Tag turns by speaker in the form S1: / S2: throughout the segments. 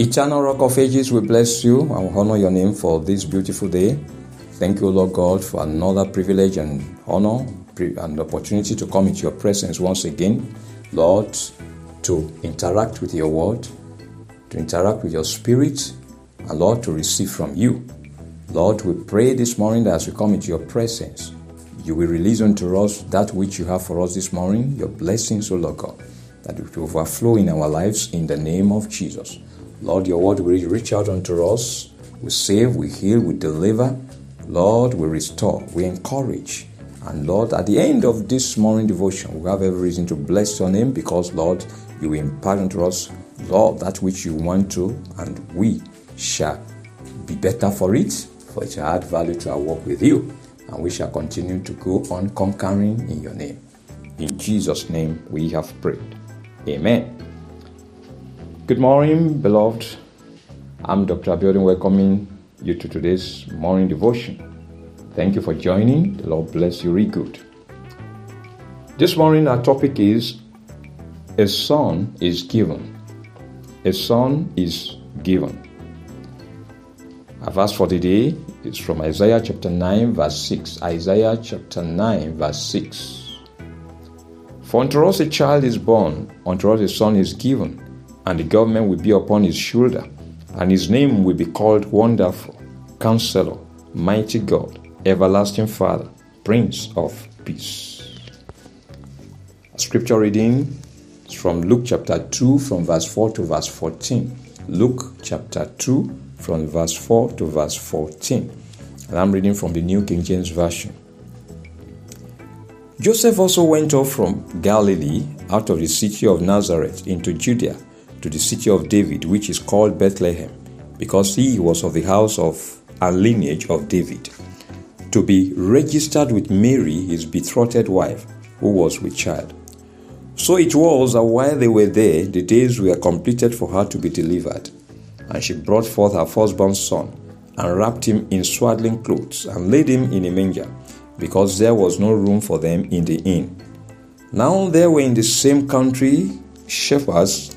S1: Eternal Rock of Ages, we bless you and honor your name for this beautiful day. Thank you, Lord God, for another privilege and honor and opportunity to come into your presence once again. Lord, to interact with your word, to interact with your spirit, and Lord, to receive from you. Lord, we pray this morning that as we come into your presence, you will release unto us that which you have for us this morning, your blessings, O Lord God, that it will overflow in our lives in the name of Jesus. Lord, your word will reach out unto us. We save, we heal, we deliver. Lord, we restore, we encourage. And Lord, at the end of this morning devotion, we have every reason to bless your name because, Lord, you impart unto us, Lord, that which you want to, and we shall be better for it, for it shall add value to our work with you. And we shall continue to go on conquering in your name. In Jesus' name we have prayed. Amen. Good morning, beloved. I'm Dr. Abiodun welcoming you to today's morning devotion. Thank you for joining. The Lord bless you really good. This morning, our topic is A Son is Given. A Son is Given. Our verse for the day is from Isaiah chapter 9, verse 6. Isaiah chapter 9, verse 6. For unto us a child is born, unto us a son is given and the government will be upon his shoulder, and his name will be called Wonderful, Counselor, Mighty God, Everlasting Father, Prince of Peace. Scripture reading is from Luke chapter 2, from verse 4 to verse 14. Luke chapter 2, from verse 4 to verse 14. And I'm reading from the New King James Version. Joseph also went off from Galilee out of the city of Nazareth into Judea to the city of David, which is called Bethlehem, because he was of the house of and lineage of David, to be registered with Mary, his betrothed wife, who was with child. So it was that while they were there, the days were completed for her to be delivered. And she brought forth her firstborn son, and wrapped him in swaddling clothes, and laid him in a manger, because there was no room for them in the inn. Now there were in the same country shepherds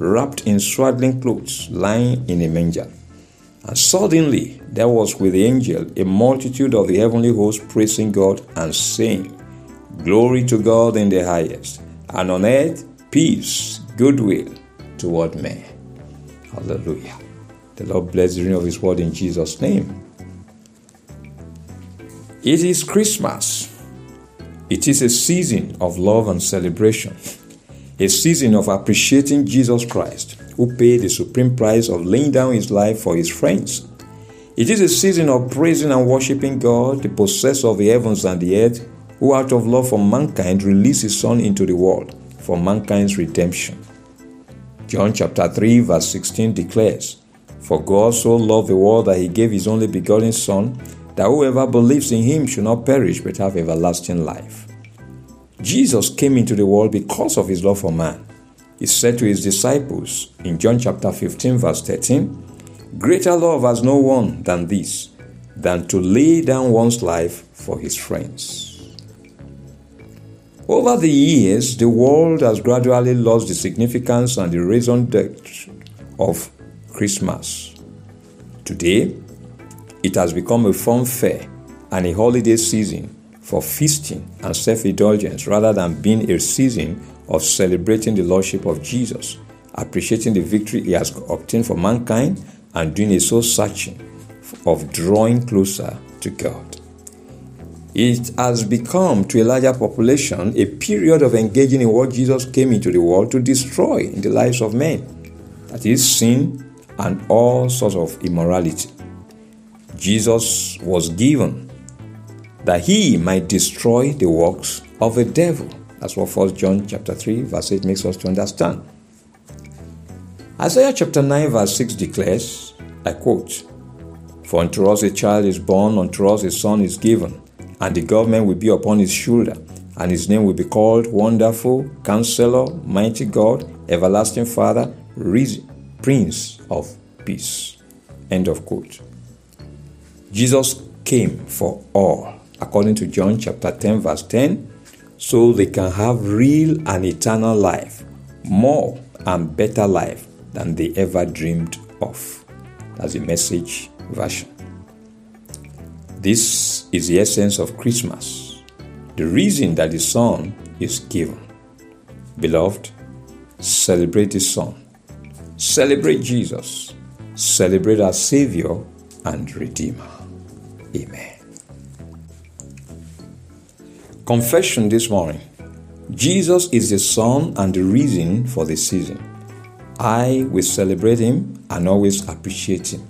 S1: wrapped in swaddling clothes, lying in a manger. And suddenly there was with the angel a multitude of the heavenly host praising God and saying, Glory to God in the highest, and on earth peace, goodwill toward men. Hallelujah. The Lord bless the reading of His word in Jesus' name. It is Christmas. It is a season of love and celebration a season of appreciating Jesus Christ, who paid the supreme price of laying down his life for his friends. It is a season of praising and worshiping God, the possessor of the heavens and the earth, who out of love for mankind released his Son into the world for mankind's redemption. John chapter 3 verse 16 declares, For God so loved the world that he gave his only begotten Son, that whoever believes in him should not perish but have everlasting life. Jesus came into the world because of his love for man. He said to his disciples in John chapter 15, verse 13, Greater love has no one than this, than to lay down one's life for his friends. Over the years, the world has gradually lost the significance and the raison d'etre of Christmas. Today, it has become a fun fair and a holiday season for feasting and self indulgence rather than being a season of celebrating the Lordship of Jesus, appreciating the victory He has obtained for mankind, and doing a soul searching of drawing closer to God. It has become, to a larger population, a period of engaging in what Jesus came into the world to destroy in the lives of men that is, sin and all sorts of immorality. Jesus was given that he might destroy the works of the devil. That's what 1 John chapter 3 verse 8 makes us to understand. Isaiah chapter 9 verse 6 declares, I quote, For unto us a child is born, unto us a son is given, and the government will be upon his shoulder, and his name will be called Wonderful, Counselor, Mighty God, Everlasting Father, Prince of Peace. End of quote. Jesus came for all, according to John chapter 10, verse 10, so they can have real and eternal life, more and better life than they ever dreamed of. That's the message version. This is the essence of Christmas, the reason that the Son is given. Beloved, celebrate the Son, celebrate Jesus, celebrate our Savior and Redeemer. Amen. Confession this morning Jesus is the Son and the reason for the season. I will celebrate Him and always appreciate Him.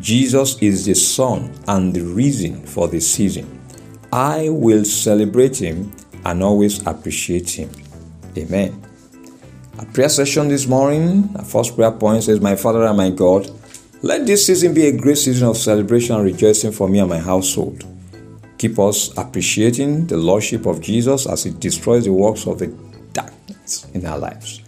S1: Jesus is the Son and the reason for the season. I will celebrate Him and always appreciate Him. Amen. A prayer session this morning, our first prayer point says, My Father and my God, let this season be a great season of celebration and rejoicing for me and my household. Keep us appreciating the Lordship of Jesus as it destroys the works of the darkness in our lives.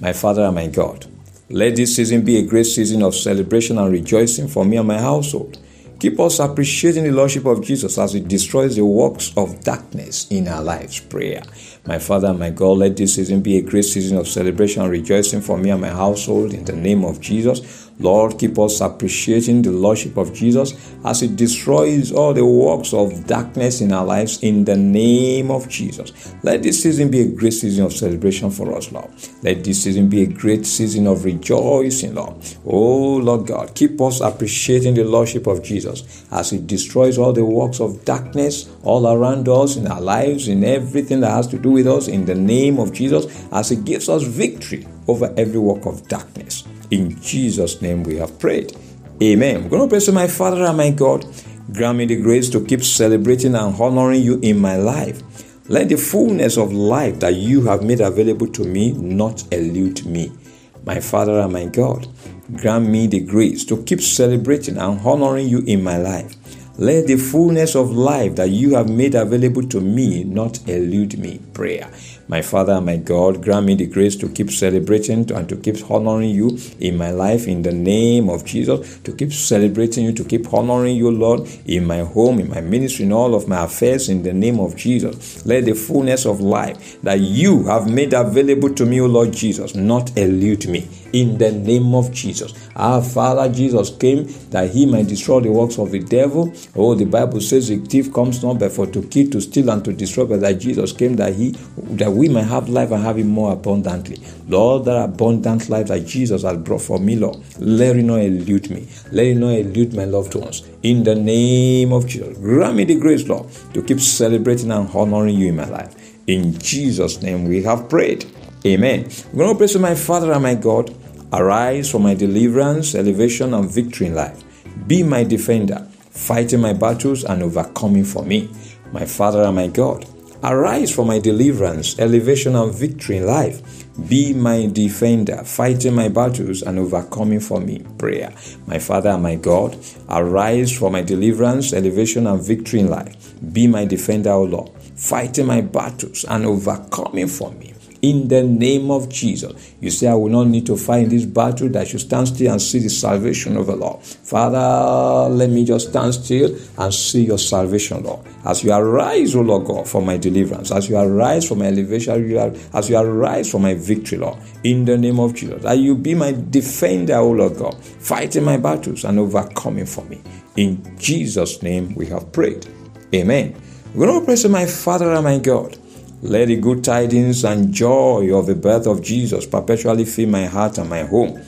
S1: My Father and my God, let this season be a great season of celebration and rejoicing for me and my household. Keep us appreciating the Lordship of Jesus as it destroys the works of darkness in our lives. Prayer. My Father and my God, let this season be a great season of celebration and rejoicing for me and my household in the name of Jesus. Lord, keep us appreciating the Lordship of Jesus as it destroys all the works of darkness in our lives in the name of Jesus. Let this season be a great season of celebration for us, Lord. Let this season be a great season of rejoicing, Lord. Oh, Lord God, keep us appreciating the Lordship of Jesus as it destroys all the works of darkness all around us in our lives, in everything that has to do with us in the name of Jesus as it gives us victory over every work of darkness. In Jesus' name we have prayed. Amen. We're going to pray to my Father and my God. Grant me the grace to keep celebrating and honoring you in my life. Let the fullness of life that you have made available to me not elude me. My Father and my God, grant me the grace to keep celebrating and honoring you in my life. Let the fullness of life that you have made available to me not elude me. Prayer. My Father my God, grant me the grace to keep celebrating and to keep honoring you in my life in the name of Jesus, to keep celebrating you, to keep honoring you, Lord, in my home, in my ministry, in all of my affairs in the name of Jesus. Let the fullness of life that you have made available to me, O Lord Jesus, not elude me in the name of Jesus. Our Father Jesus came that he might destroy the works of the devil. Oh, the Bible says the thief comes not but for to kill, to steal, and to destroy, but that Jesus came that he that we may have life and have it more abundantly. Lord, that abundant life that Jesus has brought for me, Lord, let it not elude me. Let it not elude my loved ones. In the name of Jesus, grant me the grace, Lord, to keep celebrating and honoring you in my life. In Jesus' name we have prayed. Amen. I'm going to pray to my Father and my God. Arise for my deliverance, elevation, and victory in life. Be my defender, fighting my battles and overcoming for me. My Father and my God. Arise for my deliverance, elevation, and victory in life. Be my defender, fighting my battles and overcoming for me. Prayer. My Father and my God, arise for my deliverance, elevation, and victory in life. Be my defender, O Lord, fighting my battles and overcoming for me in the name of Jesus. You say, I will not need to fight in this battle, that should stand still and see the salvation of the Lord. Father, let me just stand still and see your salvation, Lord. As you arise, O Lord God, for my deliverance, as you arise for my elevation, as you arise for my victory, Lord, in the name of Jesus. That you be my defender, O Lord God, fighting my battles and overcoming for me. In Jesus' name we have prayed. Amen. We're going to pray to my Father and my God. Let the good tidings and joy of the birth of Jesus perpetually fill my heart and my home.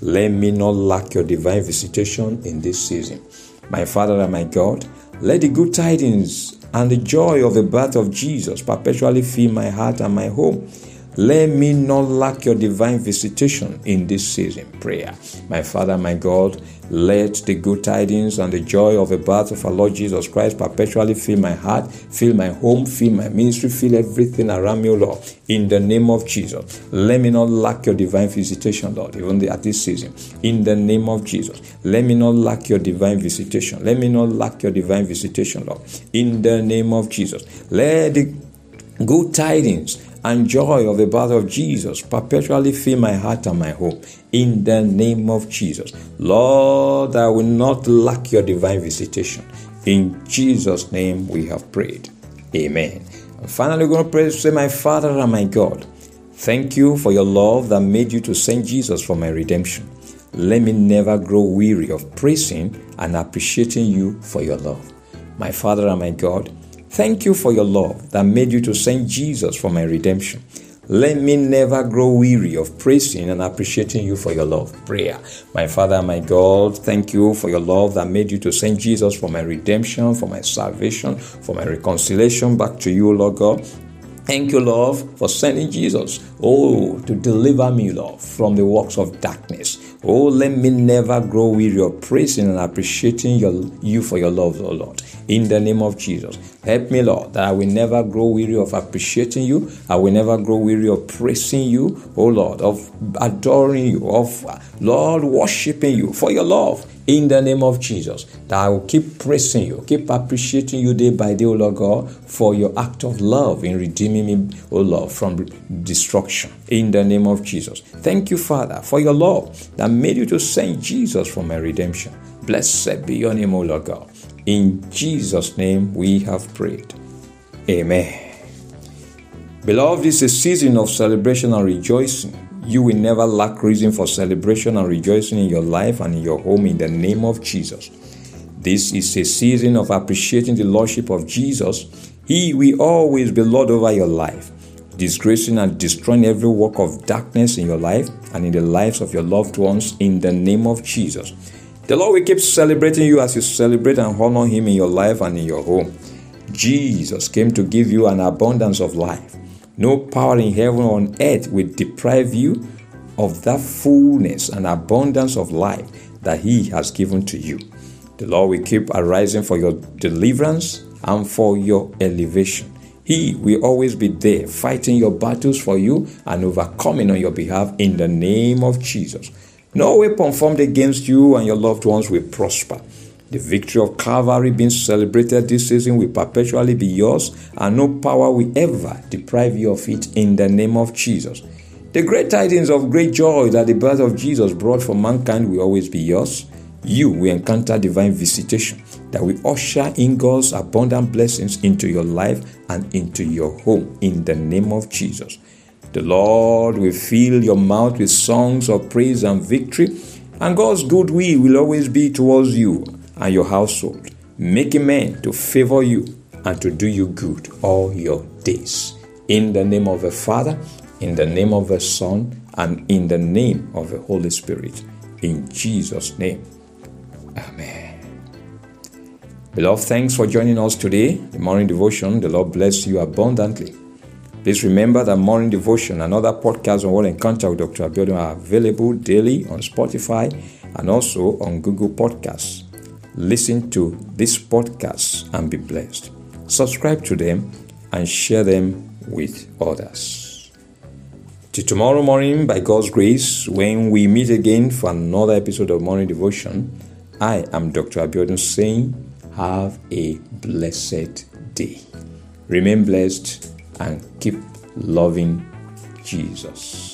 S1: Let me not lack your divine visitation in this season. My Father and my God, let the good tidings and the joy of the birth of Jesus perpetually fill my heart and my home. Let me not lack your divine visitation in this season. Prayer. My Father, my God, let the good tidings and the joy of the birth of our Lord Jesus Christ perpetually fill my heart, fill my home, fill my ministry, fill everything around me, Lord. In the name of Jesus. Let me not lack your divine visitation, Lord, even at this season. In the name of Jesus. Let me not lack your divine visitation. Let me not lack your divine visitation, Lord. In the name of Jesus. Let the good tidings and joy of the birth of Jesus perpetually fill my heart and my home. In the name of Jesus. Lord, I will not lack your divine visitation. In Jesus' name we have prayed. Amen. And finally, we're going to pray, to say, My Father and my God, thank you for your love that made you to send Jesus for my redemption. Let me never grow weary of praising and appreciating you for your love. My Father and my God, Thank you for your love that made you to send Jesus for my redemption. Let me never grow weary of praising and appreciating you for your love. Prayer. My Father, my God, thank you for your love that made you to send Jesus for my redemption, for my salvation, for my reconciliation back to you, Lord God. Thank you, Lord, for sending Jesus, oh, to deliver me, Lord, from the works of darkness. Oh, let me never grow weary of praising and appreciating your, you for your love, oh Lord. In the name of Jesus, help me, Lord, that I will never grow weary of appreciating you. I will never grow weary of praising you, oh Lord, of adoring you, of, Lord, worshiping you for your love in the name of Jesus. That I will keep praising you, keep appreciating you day by day, O Lord God, for your act of love in redeeming me, O Lord, from destruction. In the name of Jesus. Thank you, Father, for your love that made you to send Jesus for my redemption. Blessed be your name, O Lord God. In Jesus' name we have prayed. Amen. Beloved, this is a season of celebration and rejoicing. You will never lack reason for celebration and rejoicing in your life and in your home in the name of Jesus. This is a season of appreciating the Lordship of Jesus. He will always be Lord over your life, disgracing and destroying every work of darkness in your life and in the lives of your loved ones in the name of Jesus. The Lord will keep celebrating you as you celebrate and honor Him in your life and in your home. Jesus came to give you an abundance of life. No power in heaven or on earth will deprive you of that fullness and abundance of life that He has given to you. The Lord will keep arising for your deliverance and for your elevation. He will always be there fighting your battles for you and overcoming on your behalf in the name of Jesus. No weapon formed against you and your loved ones will prosper. The victory of Calvary being celebrated this season will perpetually be yours, and no power will ever deprive you of it in the name of Jesus. The great tidings of great joy that the birth of Jesus brought for mankind will always be yours. You will encounter divine visitation that will usher in God's abundant blessings into your life and into your home in the name of Jesus. The Lord will fill your mouth with songs of praise and victory, and God's good will will always be towards you and your household, making men to favor you and to do you good all your days. In the name of the Father, in the name of the Son, and in the name of the Holy Spirit. In Jesus' name. Amen. Beloved, thanks for joining us today. The morning devotion, the Lord bless you abundantly. Please remember that morning devotion and other podcasts on World Encounter with Dr. Abiodun are available daily on Spotify and also on Google Podcasts. Listen to this podcast and be blessed. Subscribe to them and share them with others. Till tomorrow morning, by God's grace, when we meet again for another episode of Morning Devotion, I am Dr. Abiodun saying, have a blessed day. Remain blessed and keep loving Jesus.